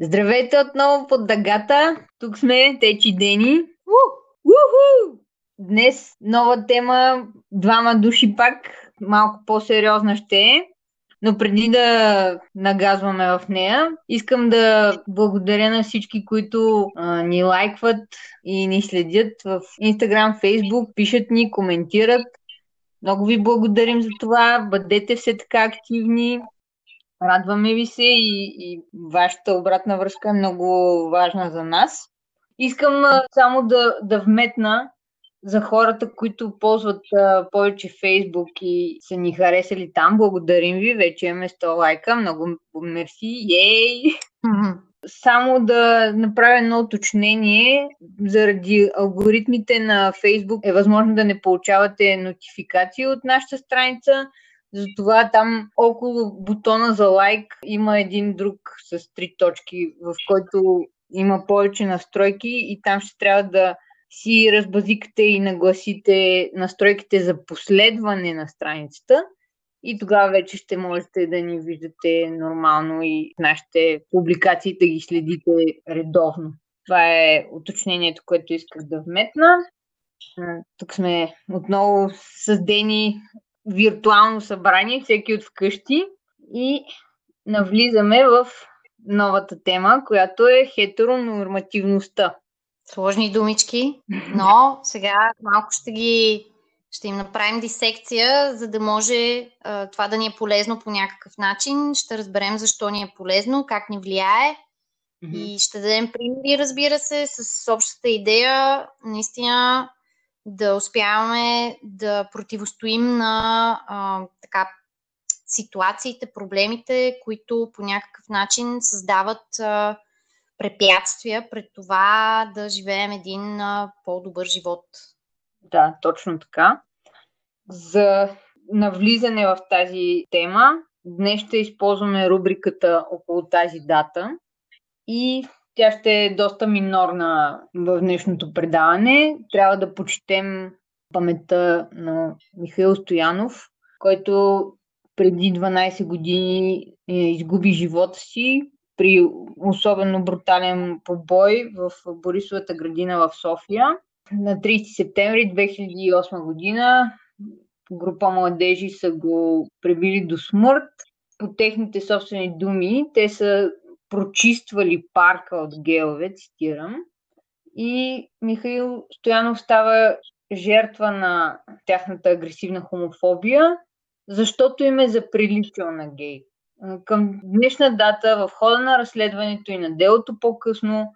Здравейте отново под дъгата. Тук сме Течи Дени. Уху! Днес нова тема, двама души пак, малко по-сериозна ще е. Но преди да нагазваме в нея, искам да благодаря на всички, които а, ни лайкват и ни следят в Instagram, Facebook, пишат ни, коментират. Много ви благодарим за това. Бъдете все така активни. Радваме ви се и, и вашата обратна връзка е много важна за нас. Искам само да, да вметна за хората, които ползват а, повече Фейсбук и са ни харесали там. Благодарим ви, вече имаме 100 лайка. Много мерси. Ей! Само да направя едно уточнение. Заради алгоритмите на Фейсбук е възможно да не получавате нотификации от нашата страница. Затова там около бутона за лайк има един друг с три точки, в който има повече настройки и там ще трябва да си разбазикате и нагласите настройките за последване на страницата и тогава вече ще можете да ни виждате нормално и нашите публикации да ги следите редовно. Това е уточнението, което исках да вметна. Тук сме отново с Дени виртуално събрание, всеки от вкъщи и навлизаме в новата тема, която е хетеронормативността. Сложни думички, но сега малко ще ги ще им направим дисекция, за да може а, това да ни е полезно по някакъв начин. Ще разберем защо ни е полезно, как ни влияе mm-hmm. и ще дадем примери, разбира се, с общата идея наистина да успяваме да противостоим на а, така, ситуациите, проблемите, които по някакъв начин създават а, препятствия пред това да живеем един а, по-добър живот. Да, точно така. За навлизане в тази тема, днес ще използваме рубриката около тази дата и тя ще е доста минорна в днешното предаване. Трябва да почетем паметта на Михаил Стоянов, който преди 12 години е, изгуби живота си при особено брутален побой в Борисовата градина в София. На 30 септември 2008 година група младежи са го пребили до смърт. По техните собствени думи, те са прочиствали парка от гелове, цитирам. И Михаил Стоянов става жертва на тяхната агресивна хомофобия, защото им е заприличал на гей. Към днешна дата, в хода на разследването и на делото по-късно,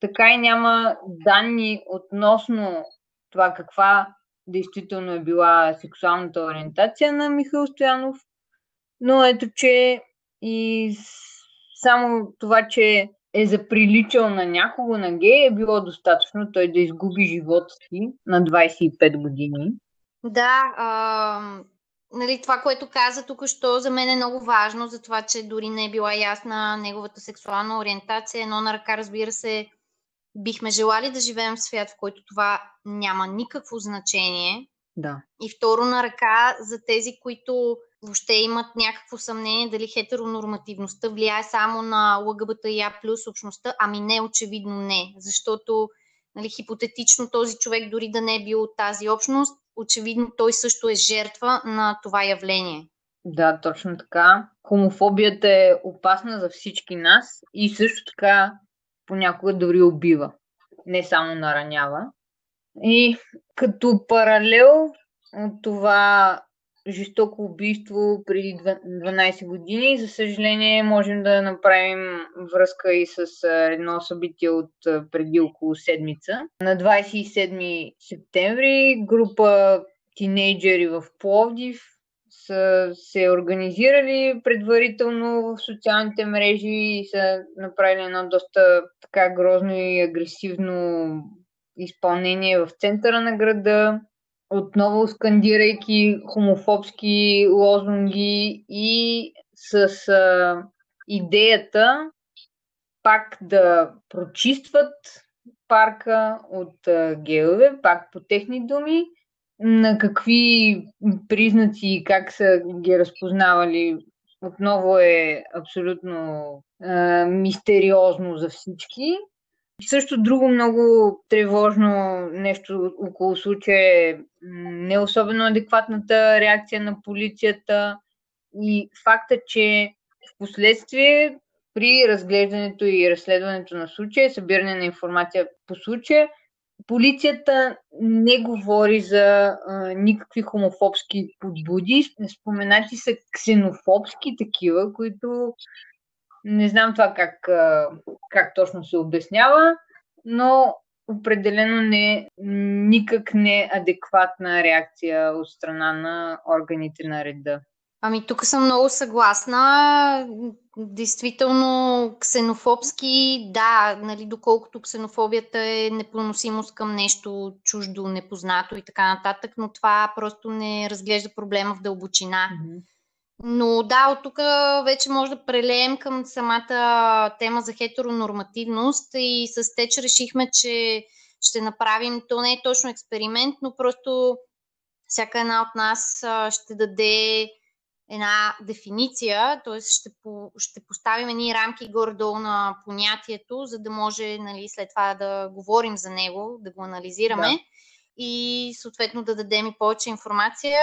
така и няма данни относно това каква действително е била сексуалната ориентация на Михаил Стоянов. Но ето, че и само това, че е заприличал на някого на гей, е било достатъчно той да изгуби живота си на 25 години. Да, а, нали, това, което каза тук, що за мен е много важно, за това, че дори не е била ясна неговата сексуална ориентация. Едно на ръка, разбира се, бихме желали да живеем в свят, в който това няма никакво значение. Да. И второ на ръка за тези, които въобще имат някакво съмнение дали хетеронормативността влияе само на ЛГБТ и плюс общността, ами не, очевидно не, защото нали, хипотетично този човек дори да не е бил от тази общност, очевидно той също е жертва на това явление. Да, точно така. Хомофобията е опасна за всички нас и също така понякога дори убива, не само наранява. И като паралел от това жестоко убийство преди 12 години. За съжаление, можем да направим връзка и с едно събитие от преди около седмица. На 27 септември група тинейджери в Пловдив са се организирали предварително в социалните мрежи и са направили едно доста така грозно и агресивно изпълнение в центъра на града отново скандирайки хомофобски лозунги и с а, идеята пак да прочистват парка от а, геове, пак по техни думи, на какви признаци и как са ги разпознавали отново е абсолютно а, мистериозно за всички. Също друго много тревожно нещо около случая е не особено адекватната реакция на полицията и факта, че в последствие при разглеждането и разследването на случая, събиране на информация по случая, полицията не говори за а, никакви хомофобски подбуди. Споменати са ксенофобски такива, които не знам това как, как точно се обяснява, но определено не, никак не адекватна реакция от страна на органите на реда. Ами тук съм много съгласна. Действително ксенофобски, да, нали, доколкото ксенофобията е непоносимост към нещо чуждо, непознато и така нататък, но това просто не разглежда проблема в дълбочина. Mm-hmm. Но да, от тук вече може да прелеем към самата тема за хетеронормативност и с теч решихме, че ще направим, то не е точно експеримент, но просто всяка една от нас ще даде една дефиниция, т.е. Ще, по, ще поставим едни рамки горе-долу на понятието, за да може нали, след това да говорим за него, да го анализираме. Да и съответно да дадем и повече информация,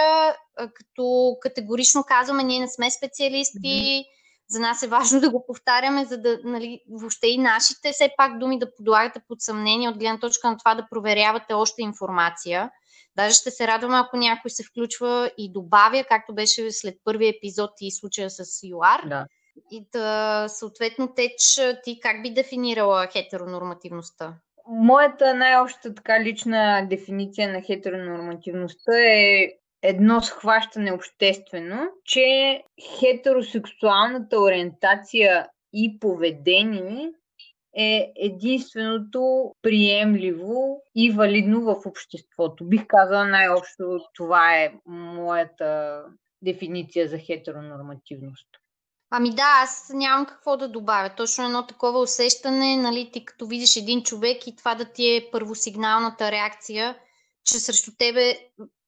като категорично казваме, ние не сме специалисти, mm-hmm. за нас е важно да го повтаряме, за да, нали, въобще и нашите все пак думи да подлагате под съмнение от гледна точка на това да проверявате още информация. Даже ще се радвам, ако някой се включва и добавя, както беше след първия епизод и случая с ЮАР. Да. И да, съответно, Теч, ти как би дефинирала хетеронормативността? Моята най-обща така лична дефиниция на хетеронормативността е едно схващане обществено, че хетеросексуалната ориентация и поведение е единственото приемливо и валидно в обществото. Бих казала най-общо това е моята дефиниция за хетеронормативност. Ами да, аз нямам какво да добавя. Точно едно такова усещане, нали, ти като видиш един човек и това да ти е първосигналната реакция, че срещу тебе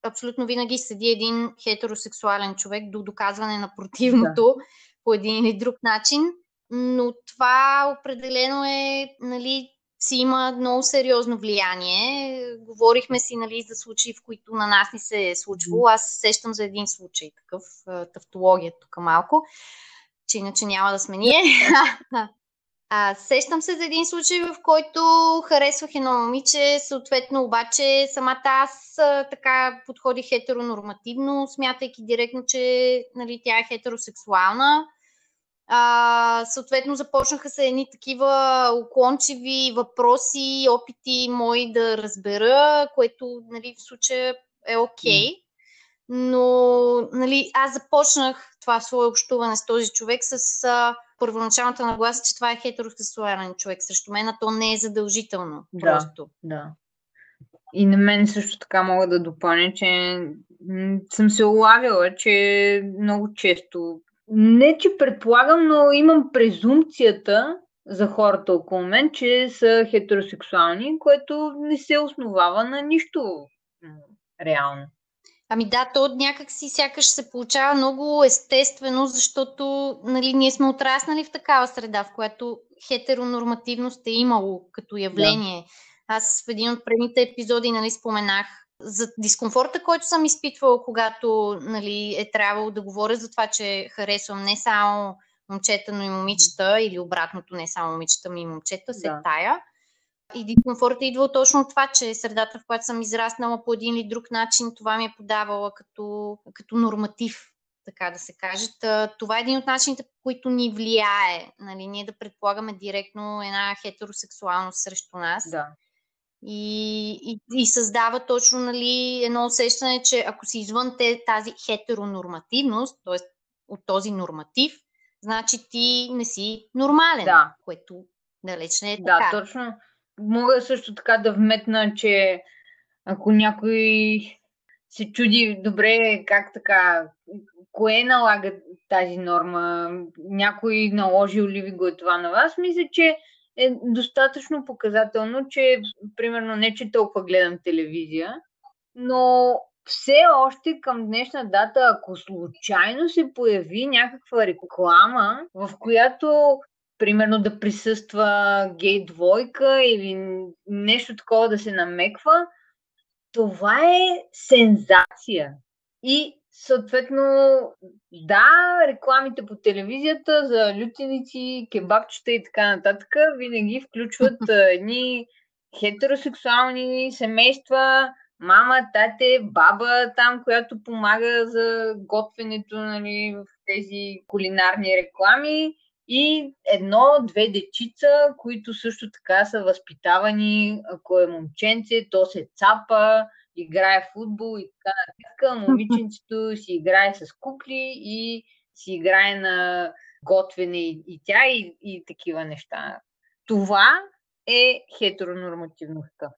абсолютно винаги седи един хетеросексуален човек до доказване на противното да. по един или друг начин. Но това определено е, нали, си има много сериозно влияние. Говорихме си нали, за случаи, в които на нас ни се е случвало. Аз сещам за един случай, такъв тавтология тук малко че иначе няма да сме ние. А, сещам се за един случай, в който харесвах едно момиче, съответно обаче самата аз а, така подходих хетеронормативно, смятайки директно, че нали, тя е хетеросексуална. А, съответно започнаха се едни такива уклончиви въпроси, опити мои да разбера, което нали, в случая е окей. Okay. Но нали, аз започнах това свое общуване с този човек с а, първоначалната нагласа, че това е хетеросексуален човек срещу мен, а то не е задължително. Да, просто. да. И на мен също така мога да допълня, че съм се улавила, че много често, не че предполагам, но имам презумпцията за хората около мен, че са хетеросексуални, което не се основава на нищо реално. Ами да, то някак си сякаш се получава много естествено, защото нали, ние сме отраснали в такава среда, в която хетеронормативност е имало като явление. Да. Аз в един от предните епизоди нали, споменах за дискомфорта, който съм изпитвала, когато нали, е трябвало да говоря за това, че харесвам не само момчета, но и момичета, или обратното, не само момичета, ми и момчета, се да. тая. И дискомфорта идва точно от това, че средата, в която съм израснала по един или друг начин, това ми е подавала като, като норматив, така да се каже. Това е един от начините, по които ни влияе. Нали, ние да предполагаме директно една хетеросексуалност срещу нас. Да. И, и, и създава точно нали, едно усещане, че ако си извън те, тази хетеронормативност, т.е. от този норматив, значи ти не си нормален, да. което далеч не е да, така. Да, точно мога също така да вметна, че ако някой се чуди добре как така, кое налага тази норма, някой наложил ли ви го е това на вас, мисля, че е достатъчно показателно, че примерно не, че толкова гледам телевизия, но все още към днешна дата, ако случайно се появи някаква реклама, в която примерно да присъства гей двойка или нещо такова да се намеква, това е сензация. И съответно, да, рекламите по телевизията за лютеници, кебабчета и така нататък винаги включват едни хетеросексуални семейства, мама, тате, баба там, която помага за готвенето нали, в тези кулинарни реклами и едно-две дечица, които също така са възпитавани, ако е момченце, то се цапа, играе футбол и така нататък. Момиченцето си играе с кукли и си играе на готвене и, и тя и, и такива неща. Това е хетеронормативността.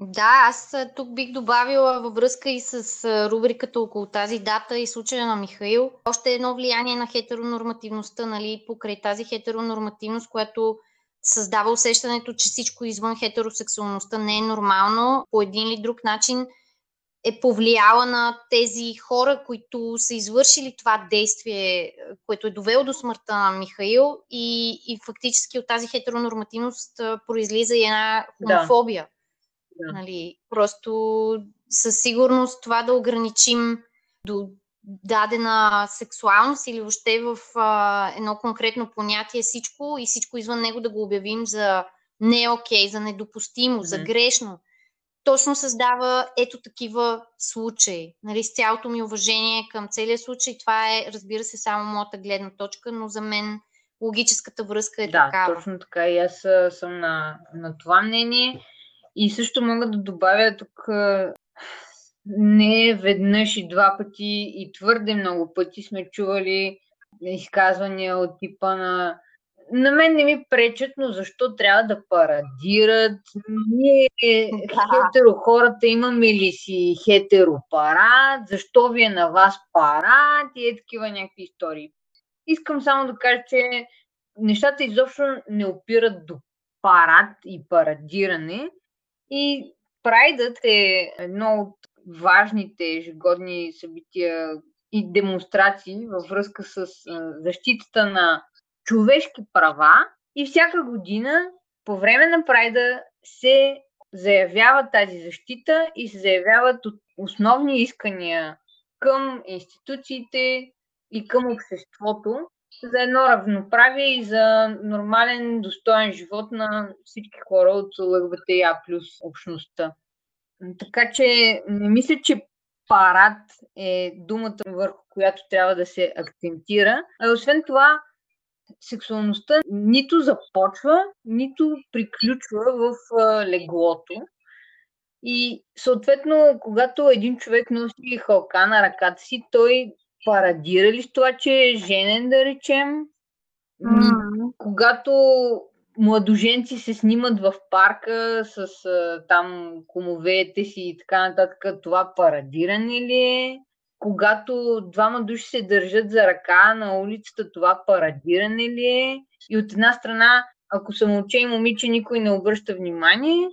Да, аз тук бих добавила във връзка и с рубриката около тази дата и случая на Михаил. Още едно влияние на хетеронормативността, нали, покрай тази хетеронормативност, която създава усещането, че всичко извън хетеросексуалността не е нормално, по един или друг начин е повлияла на тези хора, които са извършили това действие, което е довело до смъртта на Михаил и, и фактически от тази хетеронормативност произлиза и една хомофобия. Да да. Нали, просто със сигурност това да ограничим до дадена сексуалност или въобще в а, едно конкретно понятие всичко и всичко извън него да го обявим за не окей, за недопустимо, mm-hmm. за грешно, точно създава ето такива случаи. Нали, с цялото ми уважение към целият случай, това е, разбира се, само моята гледна точка, но за мен логическата връзка е да, такава. Да, точно така. И аз съм на, на това мнение. И също мога да добавя тук не веднъж и два пъти и твърде много пъти сме чували изказвания от типа на на мен не ми пречат, но защо трябва да парадират? Ние, хетеро хората, имаме ли си хетеропарад? Защо ви е на вас парад? И е такива някакви истории. Искам само да кажа, че нещата изобщо не опират до парад и парадиране, и Прайдът е едно от важните ежегодни събития и демонстрации във връзка с защитата на човешки права. И всяка година по време на Прайда се заявява тази защита и се заявяват основни искания към институциите и към обществото, за едно равноправие и за нормален, достоен живот на всички хора от ЛГБТИА плюс общността. Така че не мисля, че парад е думата, върху която трябва да се акцентира. А освен това, сексуалността нито започва, нито приключва в леглото. И съответно, когато един човек носи халка на ръката си, той парадира ли с това, че е женен, да речем? Mm. Когато младоженци се снимат в парка с там кумовете си и така нататък, това парадиране ли е? Когато двама души се държат за ръка на улицата, това парадиране ли е? И от една страна, ако са момче и момиче, никой не обръща внимание,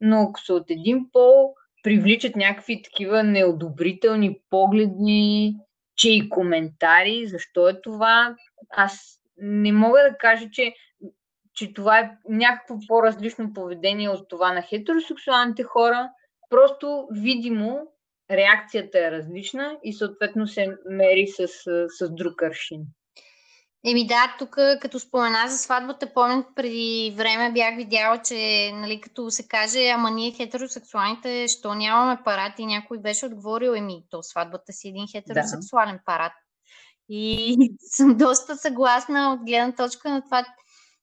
но ако са от един пол, привличат някакви такива неодобрителни погледи, че и коментари, защо е това. Аз не мога да кажа, че, че това е някакво по-различно поведение от това на хетеросексуалните хора. Просто видимо реакцията е различна и съответно се мери с, с друг аршин. Еми да, тук като спомена за сватбата, помня преди време бях видяла, че нали, като се каже, ама ние хетеросексуалните, що нямаме парад и някой беше отговорил, еми то сватбата си е един хетеросексуален да. парад. И съм доста съгласна от гледна точка на това,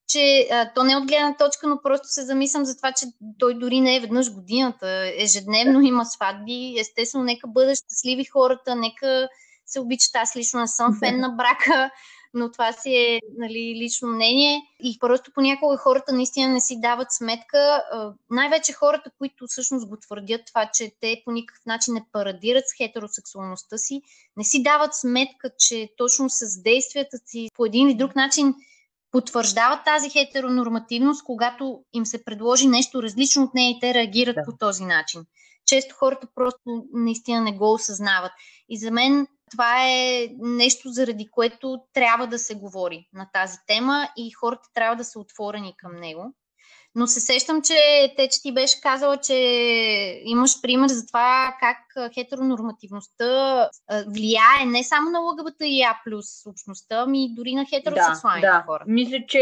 че а, то не е от гледна точка, но просто се замислям за това, че той дори не е веднъж годината. Ежедневно има сватби. Естествено, нека бъдат щастливи хората, нека се обичат. Аз лично не съм фен на брака но това си е нали, лично мнение и просто понякога хората наистина не си дават сметка. Най-вече хората, които всъщност го твърдят това, че те по никакъв начин не парадират с хетеросексуалността си, не си дават сметка, че точно с действията си по един или друг начин потвърждават тази хетеронормативност, когато им се предложи нещо различно от нея и те реагират да. по този начин. Често хората просто наистина не го осъзнават. И за мен това е нещо, заради което трябва да се говори на тази тема и хората трябва да са отворени към него. Но се сещам, че те, че ти беше казала, че имаш пример за това как хетеронормативността влияе не само на ЛГБТИА плюс общността, ами дори на хетеросексуалните да, да. хора. Мисля, че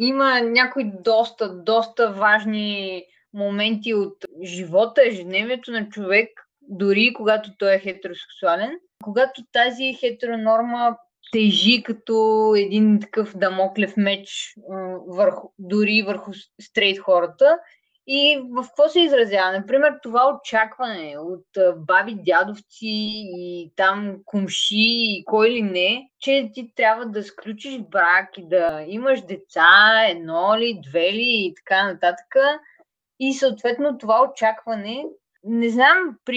има някои доста, доста важни моменти от живота, ежедневието на човек, дори когато той е хетеросексуален. Когато тази хетеронорма тежи като един такъв дамоклев меч върху, дори върху стрейт хората. И в какво се изразява? Например, това очакване от баби, дядовци и там кумши и кой ли не, че ти трябва да сключиш брак и да имаш деца, едно ли, две ли и така нататък. И съответно това очакване не знам, при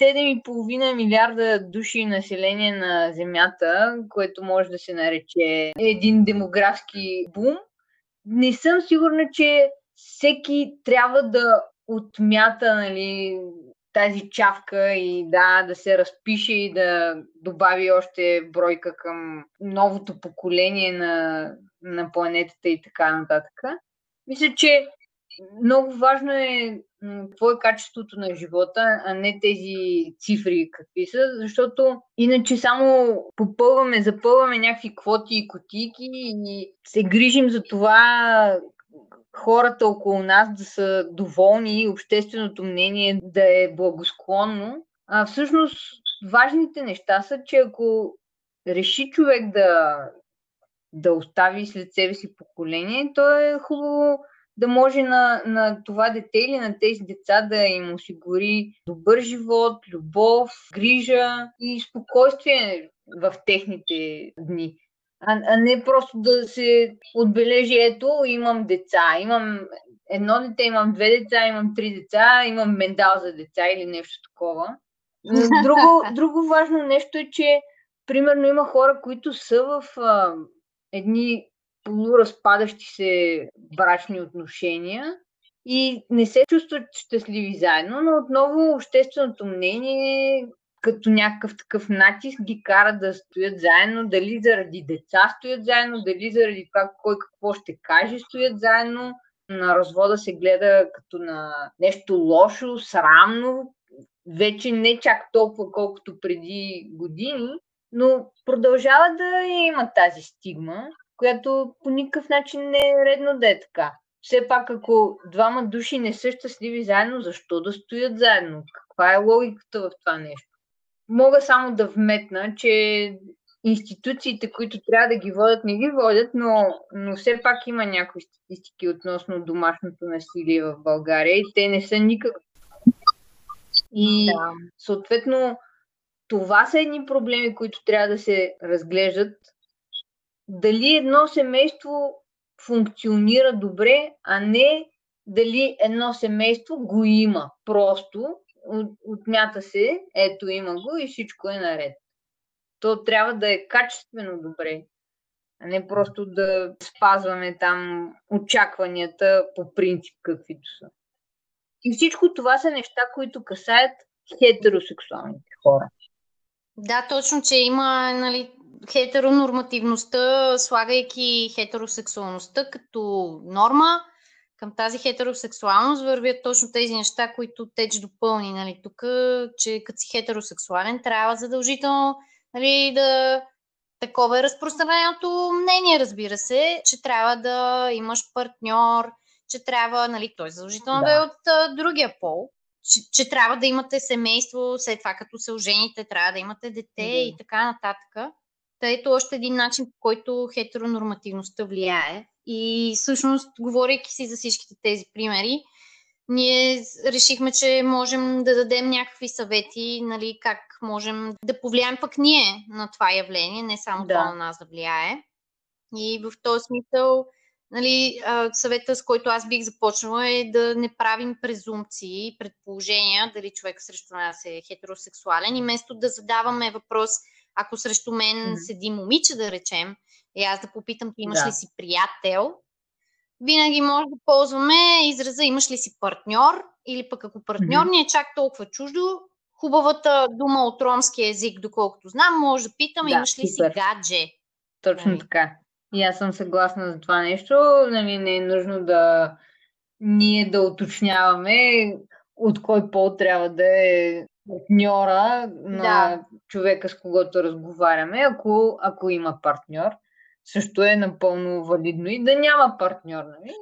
7,5 милиарда души население на Земята, което може да се нарече един демографски бум, не съм сигурна, че всеки трябва да отмята нали, тази чавка и да, да се разпише и да добави още бройка към новото поколение на, на планетата и така нататък. Мисля, че много важно е какво е качеството на живота, а не тези цифри какви са, защото иначе само попълваме, запълваме някакви квоти и котики и се грижим за това хората около нас да са доволни и общественото мнение да е благосклонно. А всъщност важните неща са, че ако реши човек да, да остави след себе си поколение, то е хубаво да може на, на това дете или на тези деца да им осигури добър живот, любов, грижа и спокойствие в техните дни. А, а не просто да се отбележи, ето, имам деца, имам едно дете, имам две деца, имам три деца, имам мендал за деца или нещо такова. Друго, друго важно нещо е, че примерно има хора, които са в а, едни полуразпадащи се брачни отношения и не се чувстват щастливи заедно, но отново общественото мнение като някакъв такъв натиск ги кара да стоят заедно, дали заради деца стоят заедно, дали заради това кой какво ще каже стоят заедно. На развода се гледа като на нещо лошо, срамно, вече не чак толкова колкото преди години, но продължава да има тази стигма която по никакъв начин не е редно да е така. Все пак, ако двама души не са щастливи заедно, защо да стоят заедно? Каква е логиката в това нещо? Мога само да вметна, че институциите, които трябва да ги водят, не ги водят, но, но все пак има някои статистики относно домашното насилие в България и те не са никак. И да. съответно, това са едни проблеми, които трябва да се разглеждат дали едно семейство функционира добре, а не дали едно семейство го има. Просто отмята се, ето има го и всичко е наред. То трябва да е качествено добре, а не просто да спазваме там очакванията по принцип каквито са. И всичко това са неща, които касаят хетеросексуалните хора. Да, точно, че има нали, хетеронормативността, слагайки хетеросексуалността като норма, към тази хетеросексуалност вървят точно тези неща, които теч допълни. Нали, тук, че като си хетеросексуален, трябва задължително нали, да такова е разпространеното мнение, разбира се, че трябва да имаш партньор, че трябва, нали, той задължително да, да е от а, другия пол, че, че трябва да имате семейство, след това като се ожените, трябва да имате дете да. и така нататък. Та ето още един начин, по който хетеронормативността влияе. И всъщност, говорейки си за всичките тези примери, ние решихме, че можем да дадем някакви съвети, нали, как можем да повлияем пък ние на това явление, не само да. това на нас да влияе. И в този смисъл, нали, съвета, с който аз бих започнала е да не правим презумпции, предположения, дали човек срещу нас е хетеросексуален и вместо да задаваме въпрос – ако срещу мен mm-hmm. седи момиче, да речем, и аз да попитам, ти имаш да. ли си приятел, винаги може да ползваме израза имаш ли си партньор, или пък ако партньор mm-hmm. ни е чак толкова чуждо, хубавата дума от ромски език, доколкото знам, може да питам, да, имаш ли супер. си гадже? Точно нали? така. И аз съм съгласна за това нещо. Нали, не е нужно да ние да уточняваме от кой пол трябва да е партньора на да. човека, с когото разговаряме, ако, ако има партньор. Също е напълно валидно и да няма партньор. Нали?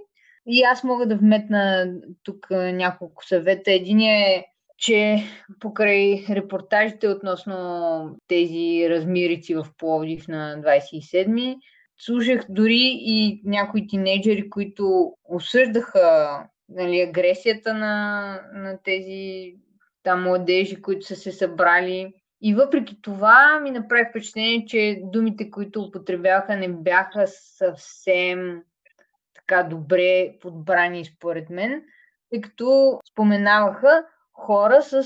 И аз мога да вметна тук няколко съвета. Един е, че покрай репортажите относно тези размирици в Пловдив на 27-ми, слушах дори и някои тинейджери, които осъждаха нали, агресията на, на тези там младежи, които са се събрали. И въпреки това ми направи впечатление, че думите, които употребяха, не бяха съвсем така добре подбрани според мен, тъй като споменаваха хора с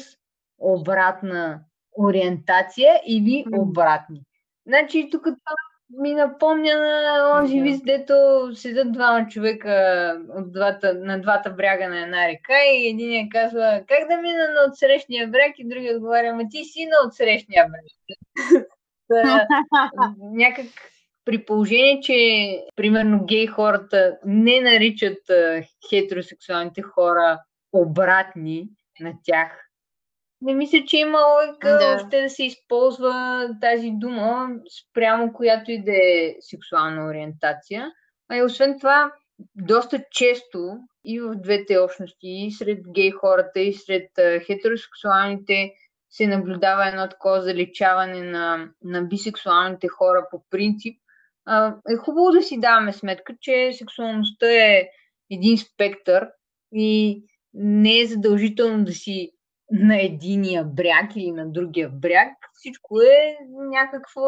обратна ориентация или обратни. Значи тук това ми напомня на онзи виз, дето седят двама човека от двата, на двата бряга на една река и един я казва как да мина на отсрещния бряг и другия отговаря, ма ти си на отсрещния бряг. някак при положение, че примерно гей хората не наричат хетеросексуалните хора обратни на тях, не мисля, че има логика да. още да се използва тази дума спрямо която и да е сексуална ориентация. А и освен това, доста често и в двете общности, и сред гей хората, и сред хетеросексуалните, се наблюдава едно такова заличаване на, на бисексуалните хора по принцип. А, е хубаво да си даваме сметка, че сексуалността е един спектър и не е задължително да си на единия бряг или на другия бряг. Всичко е някакво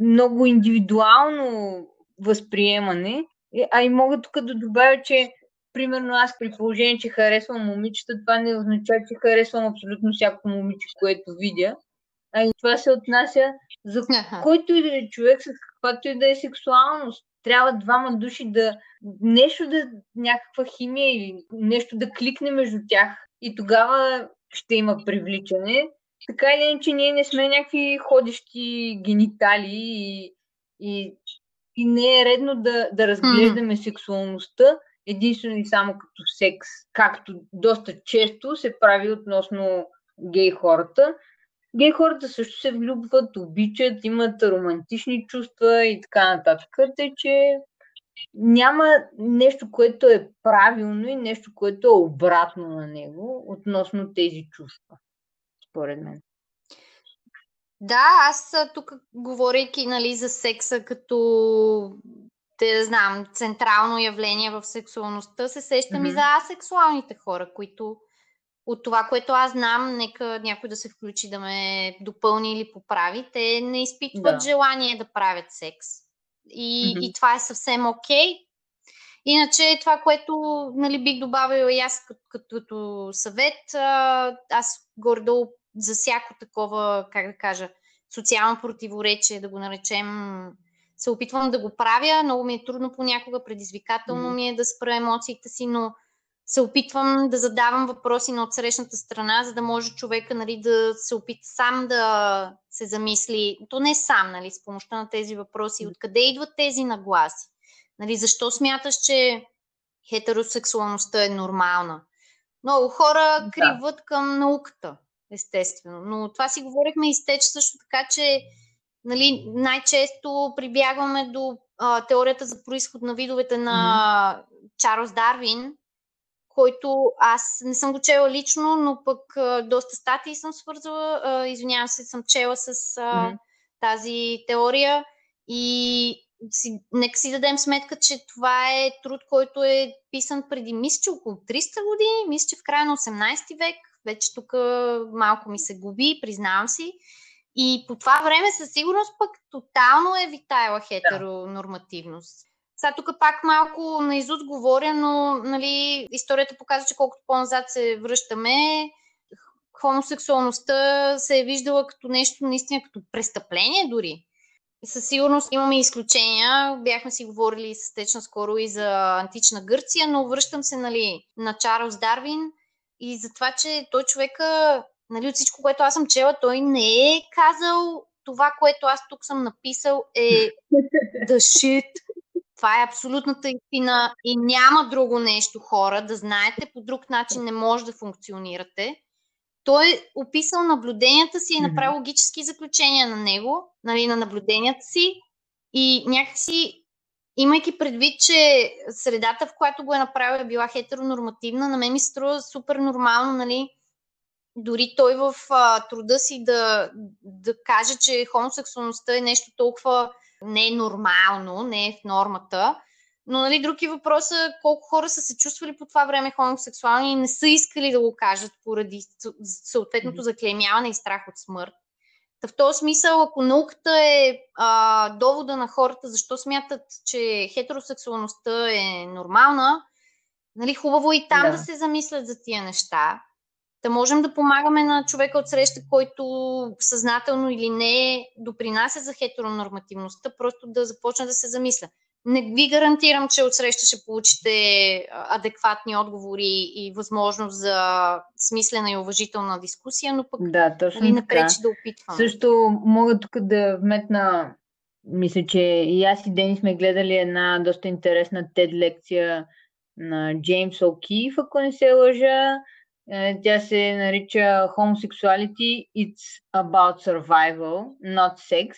много индивидуално възприемане. Е, а и мога тук да добавя, че примерно аз при положение, че харесвам момичета, това не означава, че харесвам абсолютно всяко момиче, което видя. А и това се отнася за който и да е човек, с каквато и да е сексуалност. Трябва двама души да нещо да някаква химия или нещо да кликне между тях. И тогава ще има привличане. Така или иначе, ние не сме някакви ходещи генитали и, и, и не е редно да, да разглеждаме mm. сексуалността единствено и само като секс, както доста често се прави относно гей хората. Гей хората също се влюбват, обичат, имат романтични чувства и така нататък. Тъй, че няма нещо, което е правилно и нещо, което е обратно на него относно тези чувства, според мен. Да, аз тук, говорейки нали, за секса като те знам, централно явление в сексуалността, се сещам mm-hmm. и за асексуалните хора, които от това, което аз знам, нека някой да се включи да ме допълни или поправи, те не изпитват да. желание да правят секс и, mm-hmm. и това е съвсем окей. Okay. Иначе това, което нали, бих добавила и аз като, като, като съвет, аз гордо за всяко такова, как да кажа, социално противоречие, да го наречем, се опитвам да го правя. Много ми е трудно понякога, предизвикателно ми е да спра емоциите си, но се опитвам да задавам въпроси на отсрещната страна, за да може човека нали, да се опита сам да се замисли, то не сам, нали, с помощта на тези въпроси, откъде идват тези нагласи. Нали, защо смяташ, че хетеросексуалността е нормална? Много хора криват да. към науката, естествено. Но това си говорихме и с теч също така, че нали, най-често прибягваме до а, теорията за происход на видовете на mm-hmm. Чарлз Дарвин, който аз не съм го чела лично, но пък а, доста статии съм свързала. А, извинявам се, съм чела с а, mm-hmm. тази теория и си, нека си дадем сметка, че това е труд, който е писан преди, мисля, че около 300 години, мисля, че в края на 18 век. Вече тук малко ми се губи, признавам си. И по това време със сигурност пък тотално е витайла хетеронормативност. Сега тук пак малко на изуд говоря, но нали, историята показва, че колкото по-назад се връщаме, хомосексуалността се е виждала като нещо наистина като престъпление дори. Със сигурност имаме изключения. Бяхме си говорили с Течна скоро и за антична Гърция, но връщам се нали, на Чарлз Дарвин и за това, че той човека нали, от всичко, което аз съм чела, той не е казал това, което аз тук съм написал е the shit. Това е абсолютната истина и няма друго нещо, хора, да знаете, по друг начин не може да функционирате. Той е описал наблюденията си и направил логически заключения на него, нали, на наблюденията си и някакси, имайки предвид, че средата, в която го е направил, е била хетеронормативна, на мен ми се струва супер нормално, нали, дори той в а, труда си да, да каже, че хомосексуалността е нещо толкова не е нормално, не е в нормата. Но нали, други въпрос е колко хора са се чувствали по това време хомосексуални и не са искали да го кажат поради съответното заклеймяване и страх от смърт. Та в този смисъл, ако науката е а, довода на хората, защо смятат, че хетеросексуалността е нормална, нали, хубаво и там да. да се замислят за тия неща да можем да помагаме на човека от среща, който съзнателно или не допринася за хетеронормативността, просто да започне да се замисля. Не ви гарантирам, че от среща ще получите адекватни отговори и възможност за смислена и уважителна дискусия, но пък да, точно нали, не пречи да опитвам. Също мога тук да вметна, мисля, че и аз и Дени сме гледали една доста интересна TED лекция на Джеймс О'Киф, ако не се лъжа, тя се нарича Homosexuality It's about survival, not sex.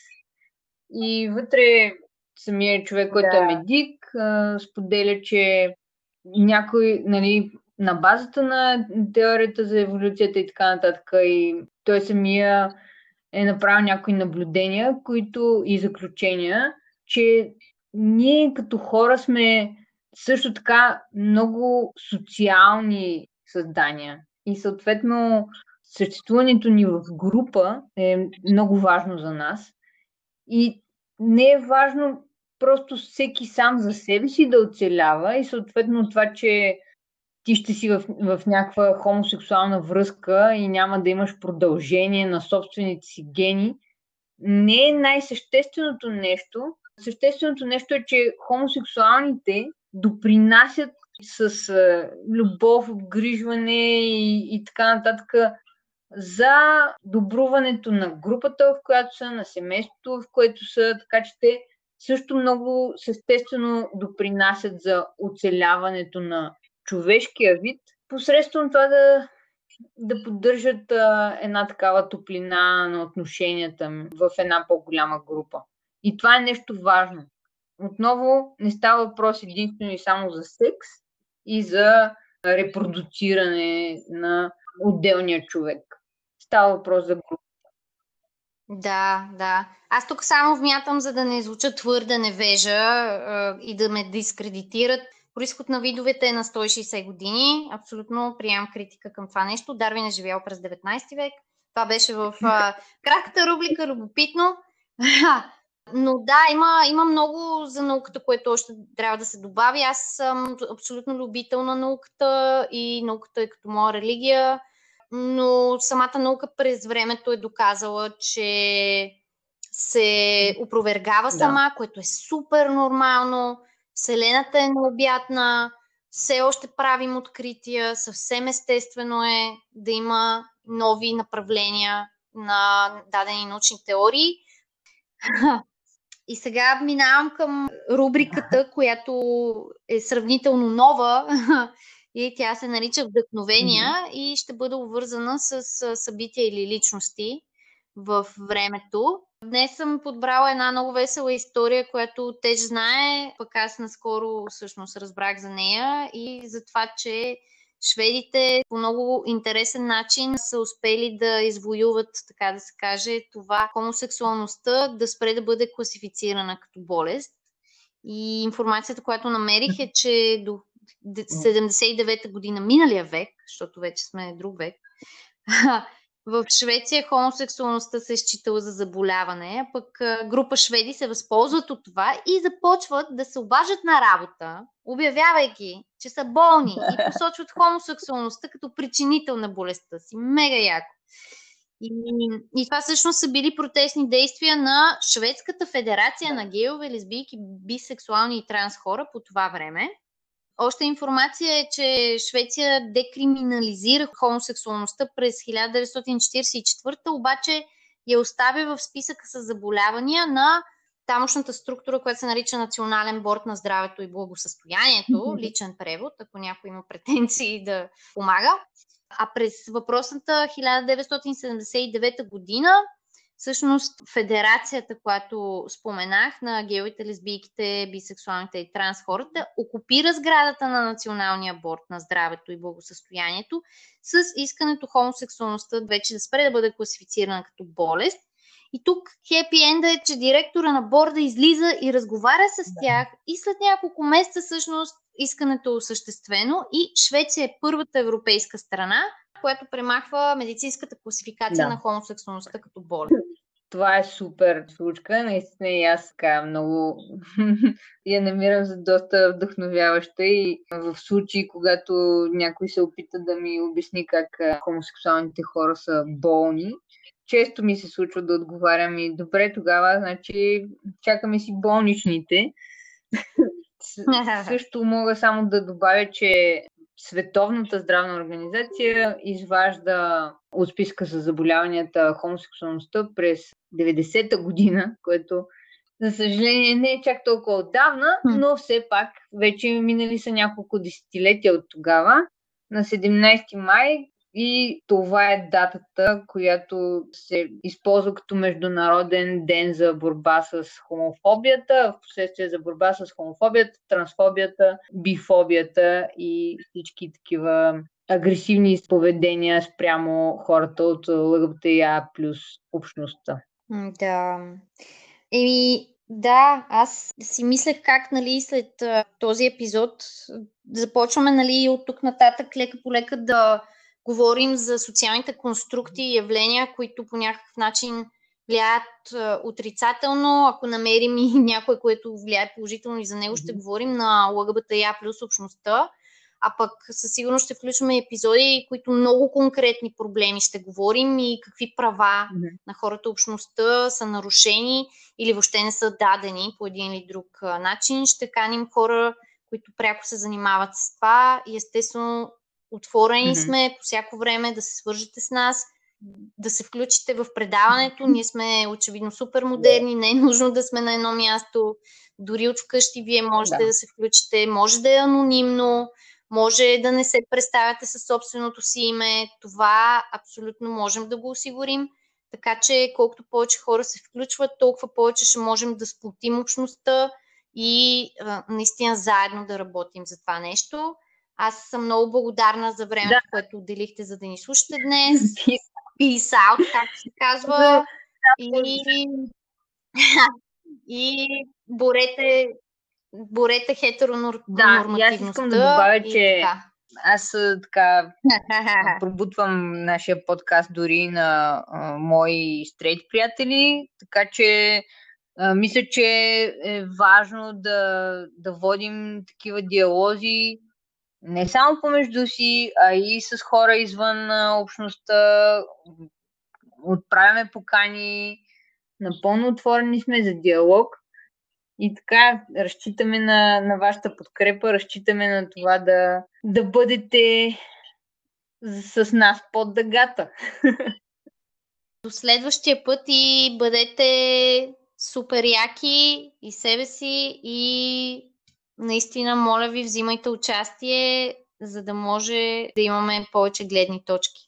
И вътре самият човек, който е да. е медик, споделя, че някой, нали, на базата на теорията за еволюцията и така нататък, и той самия е направил някои наблюдения, които и заключения, че ние като хора сме също така много социални създания. И съответно съществуването ни в група е много важно за нас. И не е важно просто всеки сам за себе си да оцелява и съответно това, че ти ще си в, в някаква хомосексуална връзка и няма да имаш продължение на собствените си гени, не е най-същественото нещо. Същественото нещо е, че хомосексуалните допринасят с а, любов, обгрижване и, и така нататък за добруването на групата, в която са, на семейството, в което са, така че те също много съществено допринасят за оцеляването на човешкия вид, посредством това да, да поддържат а, една такава топлина на отношенията в една по-голяма група. И това е нещо важно. Отново не става въпрос единствено и само за секс, и за репродуциране на отделния човек. Става въпрос за група. Да, да. Аз тук само вмятам, за да не звуча твърда невежа и да ме дискредитират. Происход на видовете е на 160 години. Абсолютно приемам критика към това нещо. Дарвин е живял през 19 век. Това беше в кратката рубрика Любопитно. Но да, има, има много за науката, което още трябва да се добави. Аз съм абсолютно любител на науката и науката е като моя религия, но самата наука през времето е доказала, че се опровергава сама, да. което е супер нормално. Вселената е необятна, все още правим открития, съвсем естествено е да има нови направления на дадени научни теории. И сега минавам към рубриката, която е сравнително нова и тя се нарича Вдъхновения mm-hmm. и ще бъде обвързана с събития или личности в времето. Днес съм подбрала една много весела история, която Теж знае, пък аз наскоро всъщност разбрах за нея и за това, че Шведите по много интересен начин са успели да извоюват, така да се каже, това хомосексуалността да спре да бъде класифицирана като болест. И информацията, която намерих е, че до 79-та година, миналия век, защото вече сме друг век, в Швеция хомосексуалността се е считала за заболяване, пък група шведи се възползват от това и започват да се обажат на работа, обявявайки, че са болни и посочват хомосексуалността като причинител на болестта си. Мега яко. И, и това всъщност са били протестни действия на Шведската федерация на гейове, лесбийки, бисексуални и транс хора по това време. Още информация е, че Швеция декриминализира хомосексуалността през 1944, обаче я оставя в списъка с заболявания на тамошната структура, която се нарича Национален борт на здравето и благосъстоянието, личен превод, ако някой има претенции да помага. А през въпросната 1979 година Всъщност, федерацията, която споменах на геоите, лесбийките, бисексуалните и транс хората, окупира сградата на Националния борт на здравето и благосъстоянието с искането хомосексуалността вече да спре да бъде класифицирана като болест. И тук хепи енда е, че директора на борда излиза и разговаря с да. тях и след няколко месеца всъщност искането е осъществено и Швеция е първата европейска страна, която премахва медицинската класификация да. на хомосексуалността като болест. Това е супер случка. Наистина и аз така много я намирам за доста вдъхновяваща и в случаи, когато някой се опита да ми обясни как хомосексуалните хора са болни, често ми се случва да отговарям и добре тогава, значи чакаме си болничните. Също мога само да добавя, че Световната здравна организация изважда от списка за заболяванията хомосексуалността през 90-та година, което за съжаление не е чак толкова отдавна, но все пак вече минали са няколко десетилетия от тогава. На 17 май и това е датата, която се използва като Международен ден за борба с хомофобията, в последствие за борба с хомофобията, трансфобията, бифобията и всички такива агресивни поведения спрямо хората от ЛГБТИА плюс общността. Да. Еми, да, аз си мислех как, нали, след този епизод започваме, нали, от тук нататък лека по лека да говорим за социалните конструкти и явления, които по някакъв начин влияят отрицателно. Ако намерим и някой, което влияе положително и за него, ще говорим на ЛГБТЯ плюс общността. А пък със сигурност ще включваме епизоди, които много конкретни проблеми ще говорим и какви права на хората общността са нарушени или въобще не са дадени по един или друг начин. Ще каним хора, които пряко се занимават с това и естествено Отворени mm-hmm. сме по всяко време да се свържете с нас, да се включите в предаването. Ние сме очевидно супер модерни, не е нужно да сме на едно място. Дори от вкъщи вие можете да, да се включите, може да е анонимно, може да не се представяте със собственото си име. Това абсолютно можем да го осигурим. Така че колкото повече хора се включват, толкова повече ще можем да сплотим общността и а, наистина заедно да работим за това нещо. Аз съм много благодарна за времето, да. което отделихте, за да ни слушате днес. Peace out, както се казва. И, и борете, борете хетеронормативността. Да, аз искам да добавя, че аз така пробутвам нашия подкаст дори на а, мои стрейт приятели, така че а, мисля, че е важно да, да водим такива диалози, не само помежду си, а и с хора извън общността. Отправяме покани, напълно отворени сме за диалог. И така, разчитаме на, на вашата подкрепа, разчитаме на това да, да бъдете с нас под дъгата. До следващия път и бъдете супер яки и себе си и наистина, моля ви, взимайте участие, за да може да имаме повече гледни точки.